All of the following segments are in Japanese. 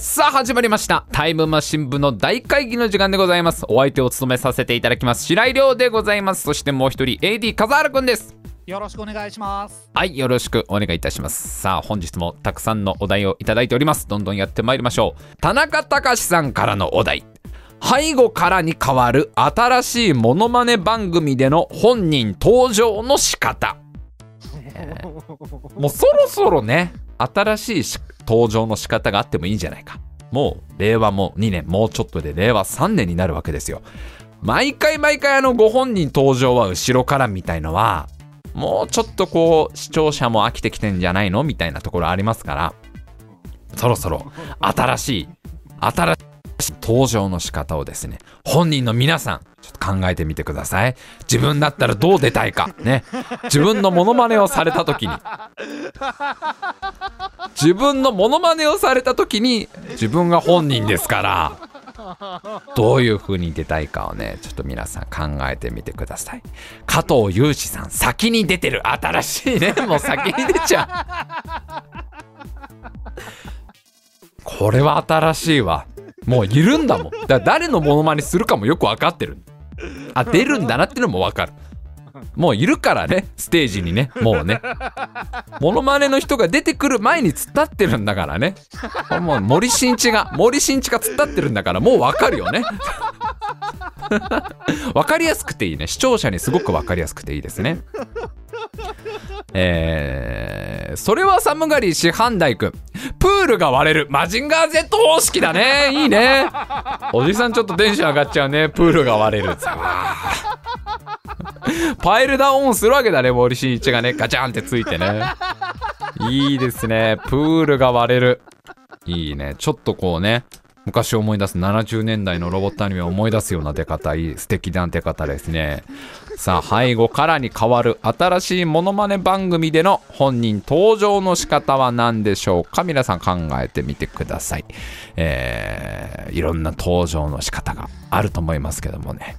さあ始まりました。タイムマシン部の大会議の時間でございます。お相手を務めさせていただきます白井亮でございます。そしてもう一人 AD 笠原くんです。よろしくお願いします。はいよろしくお願いいたします。さあ本日もたくさんのお題をいただいております。どんどんやってまいりましょう。田中隆さんからのお題。背後からに変わる新しいモノマネ番組での本人登場の仕方。もうそろそろね新しい登場の仕方があってもいいんじゃないか。もう令和も2年もうちょっとで令和3年になるわけですよ。毎回毎回あのご本人登場は後ろからみたいのはもうちょっとこう視聴者も飽きてきてんじゃないのみたいなところありますからそろそろ新しい新しい登場の仕方をですね本人の皆さん考えてみてください。自分だったらどう出たいか。ね。自分のモノマネをされた時に。自分のモノマネをされた時に自分が本人ですからどういう風に出たいかをねちょっと皆さん考えてみてください。加藤雄志さん先に出てる。新しいね。もう先に出ちゃう。これは新しいわ。もういるんだもん。だ誰のモノマネするかもよく分かってる。あ出るんだなってのも分かる。もういるからねステージにねもうね。モノマネの人が出てくる前に突っ立ってるんだからね。もう森進一が森進一が突っ立ってるんだからもう分かるよね。分かりやすくていいね。視聴者にすごく分かりやすくていいですねえー、それは寒がり師範大君。プールが割れる。マジンガー Z 方式だね。いいね。おじさんちょっとテンション上がっちゃうね。プールが割れる。パイルダウンするわけだね森進一がね。ガチャンってついてね。いいですね。プールが割れる。いいね。ちょっとこうね昔思い出す70年代のロボットアニメを思い出すような出方いい素敵な出方ですね。さあ背後からに変わる新しいモノマネ番組での本人登場の仕方は何でしょうか？皆さん考えてみてください。えー、いろんな登場の仕方があると思いますけどもね。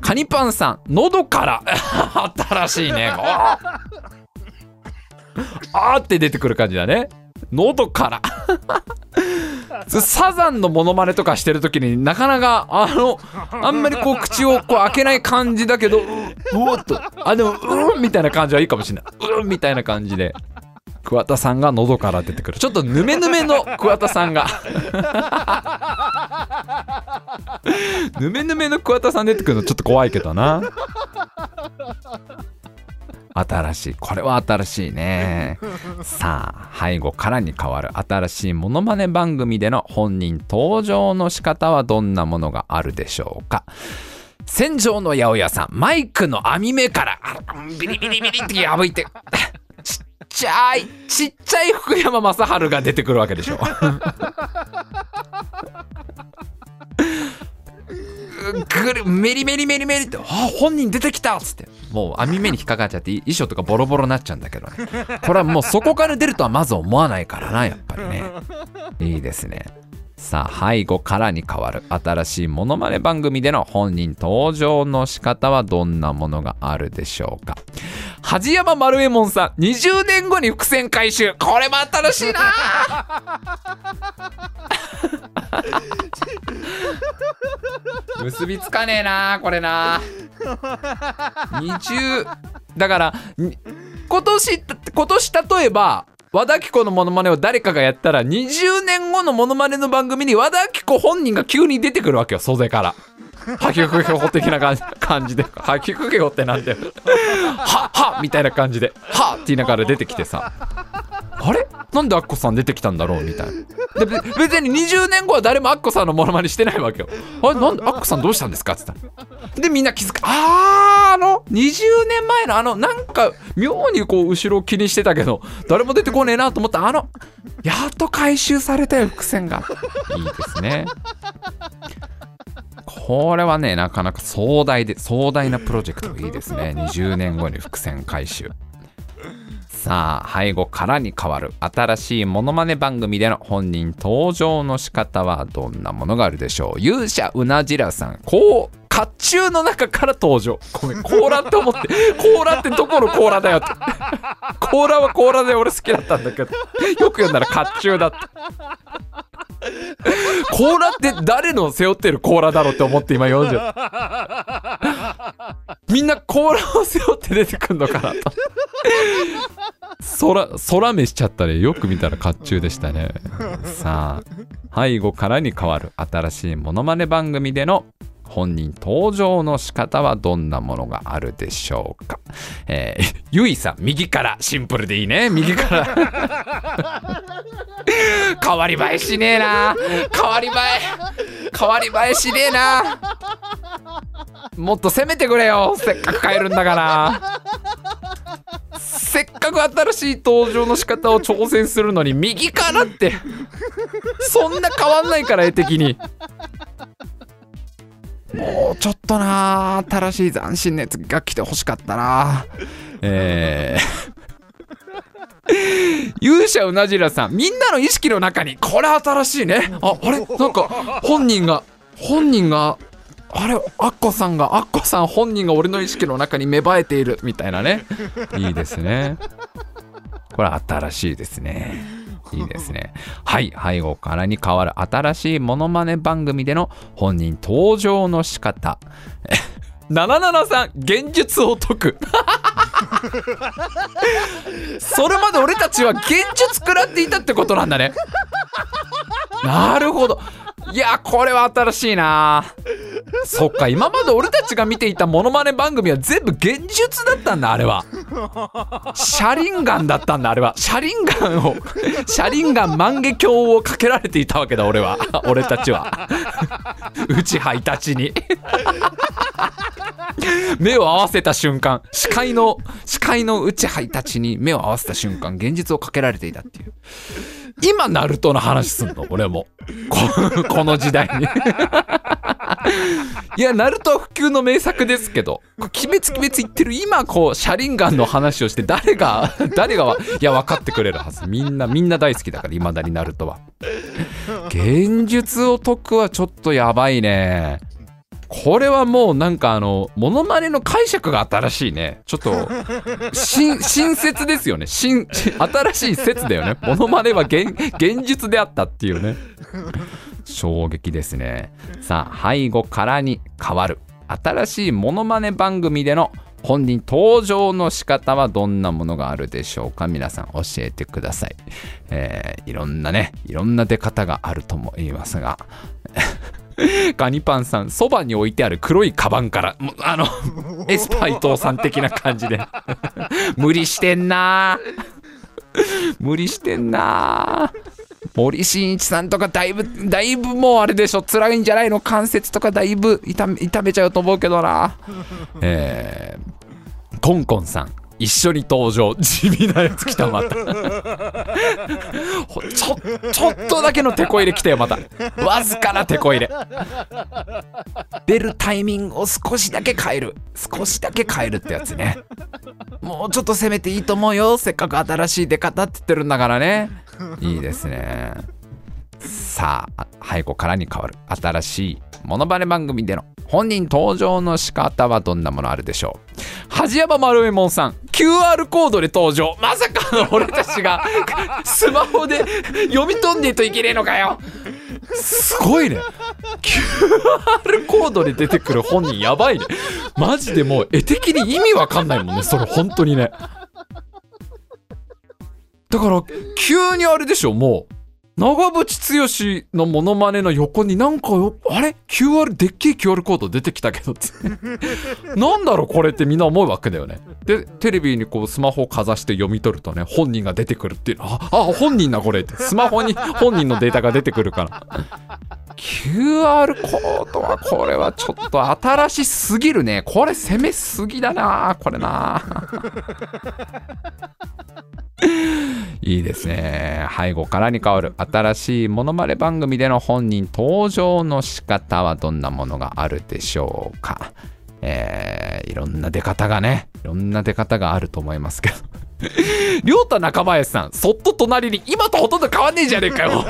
カニパンさん喉から。新しいね。あーって出てくる感じだね。喉から。サザンのモノマネとかしてる時になかなかあのあんまりこう口をこう開けない感じだけどううおっと。あでもうんみたいな感じはいいかもしれない。うんみたいな感じで桑田さんが喉から出てくる。ちょっとヌメヌメの桑田さんが。ヌメヌメの桑田さん出てくるのちょっと怖いけどな。新しい。これは新しいね。さあ背後からに変わる新しいモノマネ番組での本人登場の仕方はどんなものがあるでしょうか。戦場の八百屋さん。マイクの網目からあビリビリビリって破いて ちっちゃいちっちゃい福山雅治が出てくるわけでしょ ぐるメリメリメリメリって「あ本人出てきた!」っつって。もう網目に引っかかっちゃって衣装とかボロボロになっちゃうんだけどね。これはもうそこから出るとはまず思わないからなやっぱりね。いいですね。さあ背後からに変わる。新しいモノマネ番組での本人登場の仕方はどんなものがあるでしょうか。恥山丸右衛門さん20年後に伏線回収これも新しいな。結びつかねえなこれな。20だからに今年今年例えば和田アキ子のモノマネを誰かがやったら20年後のモノマネの番組に和田アキ子本人が急に出てくるわけよ袖から。ハキフケホ的な感じ感じでハキフケホってなんだよははみたいな感じではって言いながら出てきてさあれ？なんでアッコさん出てきたんだろうみたいな。で別に20年後は誰もアッコさんのモノマネしてないわけよ。あれ？なんでアッコさんどうしたんですか？って言ったでみんな気づく。あーあの20年前のあのなんか妙にこう後ろを気にしてたけど誰も出てこねえなと思ったあのやっと回収されたよ伏線が。いいですね。これはねなかなか壮大で壮大なプロジェクトがいいですね。20年後に伏線回収。さあ背後からに変わる新しいモノマネ番組での本人登場の仕方はどんなものがあるでしょう。勇者うなじらさんこう甲冑の中から登場。ごめん甲羅って思って甲羅ってどこの甲羅だよって。甲羅は甲羅で俺好きだったんだけど。よく読んだら甲冑だって。甲羅って誰の背負ってる甲羅だろうって思って今40みんな甲羅を背負って出てくんのかなと。空空目しちゃったね。よく見たら甲冑でしたね。さあ 背後からに変わる新しいモノマネ番組での本人登場の仕方はどんなものがあるでしょうか？えー、ゆいさん右からシンプルでいいね。右から。変わり映えしねえな。変わり映え変わり映えしねえな。もっと攻めてくれよ。せっかく帰るんだから。せっかく新しい登場の仕方を挑戦するのに右からって。そんな変わんないから絵的に。もうちょっとな新しい斬新熱が来てほしかったな。えー。勇者うなじらさんみんなの意識の中にこれ新しいね。ああれ？なんか本人が本人があれ？アッコさんがアッコさん本人が俺の意識の中に芽生えているみたいなね。いいですね。これ新しいですねいいですね。はい。背後からに変わる新しいモノマネ番組での本人登場の仕方。773現実を解く。それまで俺たちは現実食らっていたってことなんだね。なるほど。いやこれは新しいな。そっか今まで俺たちが見ていたモノマネ番組は全部現実だったんだあれは。車輪ガンだったんだあれは。車輪ガンを 車輪ガン万華鏡をかけられていたわけだ俺は。俺たちは。内ハイたちに。目を合わせた瞬間視界の視界の内ハイたちに目を合わせた瞬間現実をかけられていたっていう。今ナルトの話すんの？俺も。こ この時代にいやナルトは普及の名作ですけど鬼滅鬼滅言ってる今こうシャリンガンの話をして誰が 誰がいや分かってくれるはず。みんなみんな大好きだからいまだにナルトは。現実を解くはちょっとやばいねこれはもうなんかあのモノマネの解釈が新しいね。ちょっと新新説ですよね。新新しい説だよね。モノマネは現現実であったっていうね。衝撃ですね。さあ背後からに変わる。新しいモノマネ番組での本人登場の仕方はどんなものがあるでしょうか？皆さん教えてください、えーいろんなねいろんな出方があると思いますが ガニパンさんそばに置いてある黒いカバンからあの エスパイトーさん的な感じで。無理してんな。無理してんな。森進一さんとかだいぶだいぶもうあれでしょ。辛いんじゃないの？関節とかだいぶ痛め痛めちゃうと思うけどな。えー、コンコンさん一緒に登場。地味なやつ来たまた。ちょちょっとだけのテこ入れ来たよまた。わずかなテこ入れ。出るタイミングを少しだけ変える。少しだけ変えるってやつね。もうちょっと攻めていいと思うよ。せっかく新しい出方って言ってるんだからね。いいですね。さあ背後からに変わる。新しいモノバネ番組での本人登場の仕方はどんなものあるでしょう。恥山丸右衛門さん QR コードで登場。まさかの俺たちがスマホで読み取んねえといけねえのかよ。すごいね。QR コードで出てくる本人やばいね。マジでもう絵的に意味わかんないもんねそれ。本当にね。だから急にあれでしょもう長渕剛のモノマネの横になんかよあれ？QR でっけえ QR コード出てきたけど なんだろうこれってみんな思うわけだよね。でテレビにこうスマホをかざして読み取るとね本人が出てくるっていう。ああ本人だこれって。スマホに本人のデータが出てくるから。QR コードはこれはちょっと新しすぎるね。これ攻めすぎだなこれな。いいですね。背後からに変わる新しいモノマネ番組での本人登場の仕方はどんなものがあるでしょうか。えー、いろんな出方がねいろんな出方があると思いますけど。りょうた中林さんそっと隣に。今とほとんど変わんねえじゃねえかよ。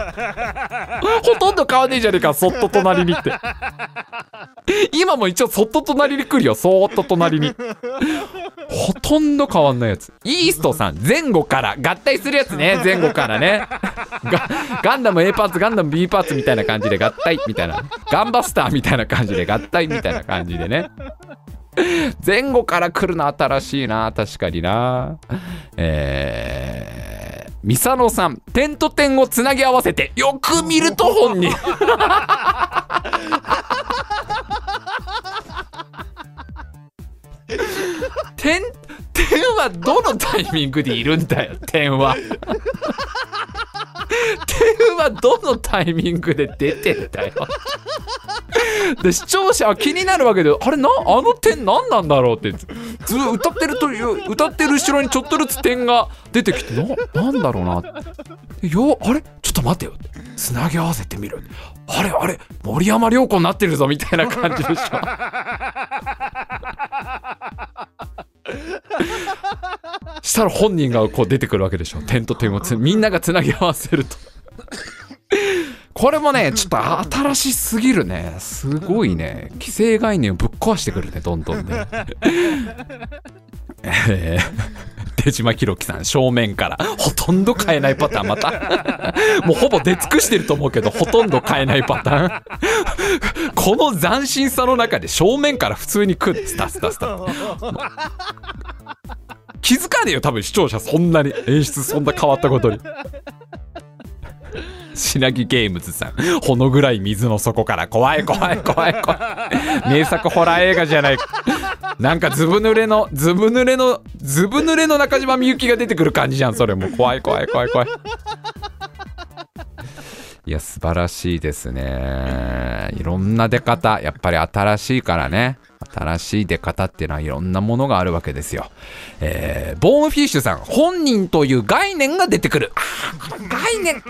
ほとんど変わんねえじゃねえかそっと隣にって。今も一応そっと隣に来るよそっと隣に。ほとんど変わんないやつ。イーストさん前後から合体するやつね。前後からね。ガンダム A パーツガンダム B パーツみたいな感じで合体みたいな。ガンバスターみたいな感じで合体みたいな感じでね。前後から来るの新しいな。確かにな。えー、ミサノさん点と点をつなぎ合わせてよく見ると本人。点点はどのタイミングでいるんだよ点は。点はどのタイミングで出てんだよ。で視聴者は気になるわけであれなあの点何なんだろうってずっと歌ってるという歌ってる後ろにちょっとずつ点が出てきてななんだろうな。よあれ？ちょっと待てよ。つなぎ合わせてみる。あれあれ森山良子になってるぞみたいな感じでしょ。したら本人がこう出てくるわけでしょ。点と点をつみんながつなぎ合わせると。これもねちょっと新しすぎるね。すごいね。既成概念をぶっ壊してくるねどんどんね。えー、手島ひろきさん正面から。ほとんど変えないパターンまた。もうほぼ出尽くしてると思うけどほとんど変えないパターン。この斬新さの中で正面から普通に来る。スタスタスタ。気づかねえよ多分視聴者そんなに。演出そんな変わったことに品木ゲームズさん。ほのぐらい水の底から。怖い怖い怖い怖い。名作ホラー映画じゃない。なんかずぶ濡れのずぶ濡れのずぶ濡れの中島みゆきが出てくる感じじゃん。それも。怖い怖い怖い怖い。いや素晴らしいですね。いろんな出方。やっぱり新しいからね。新しい出方っていうのはいろんなものがあるわけですよ。えー、ボーンフィッシュさん、本人という概念が出てくる。概念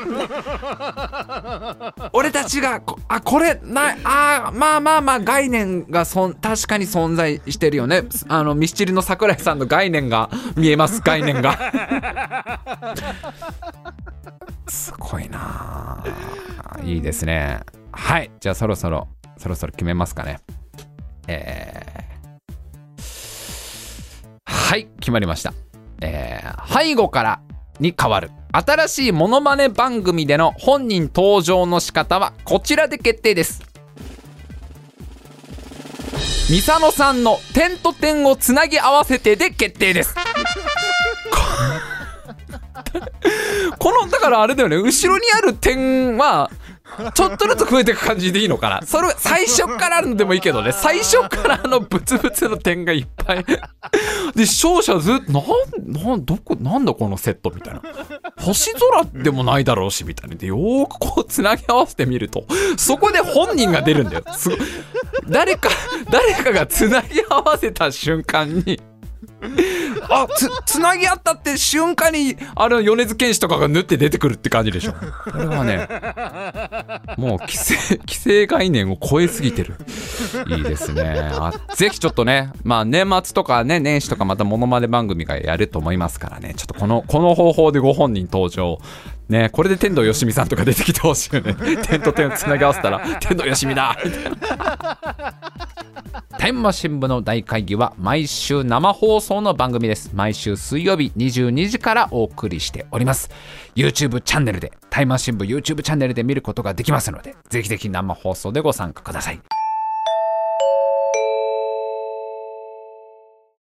俺たちが、あ、これ、な、あ、まあまあまあ、概念がそん、確かに存在してるよね。あの、ミスチルの桜井さんの概念が見えます、概念が。すごいなあいいですね。はい。じゃあそろそろ、そろそろ決めますかね。えー、はい決まりました、えー、背後からに変わる新しいモノマネ番組での本人登場の仕方はこちらで決定です。ミサノさんの点と点をつなぎ合わせてで決定です。このだからあれだよね。後ろにある点はちょっとずつ増えていく感じでいいのかな。それ最初からあるのでもいいけどね。最初からあのブツブツの点がいっぱい。で視聴者ずっとなんなんどこなんだこのセットみたいな。星空でもないだろうしみたいな。でよーくこうつなぎ合わせてみると。そこで本人が出るんだよ。すご誰か誰かがつなぎ合わせた瞬間に。あつつなぎ合ったって瞬間にあの米津玄師とかが縫って出てくるって感じでしょ。これはねもう規制規制概念を超えすぎてる。いいですね。あぜひちょっとねまあ年末とかね年始とかまたモノマネ番組がやると思いますからね。ちょっとこのこの方法でご本人登場ねこれで天童よしみさんとか出てきてほしいよね 点と点をつなぎ合わせたら天童よしみだみたいなタイムマシン部の大会議は毎週生放送の番組です。毎週水曜日22時からお送りしております。YouTube チャンネルで、タイムマシン部 YouTube チャンネルで見ることができますので、ぜひぜひ生放送でご参加ください。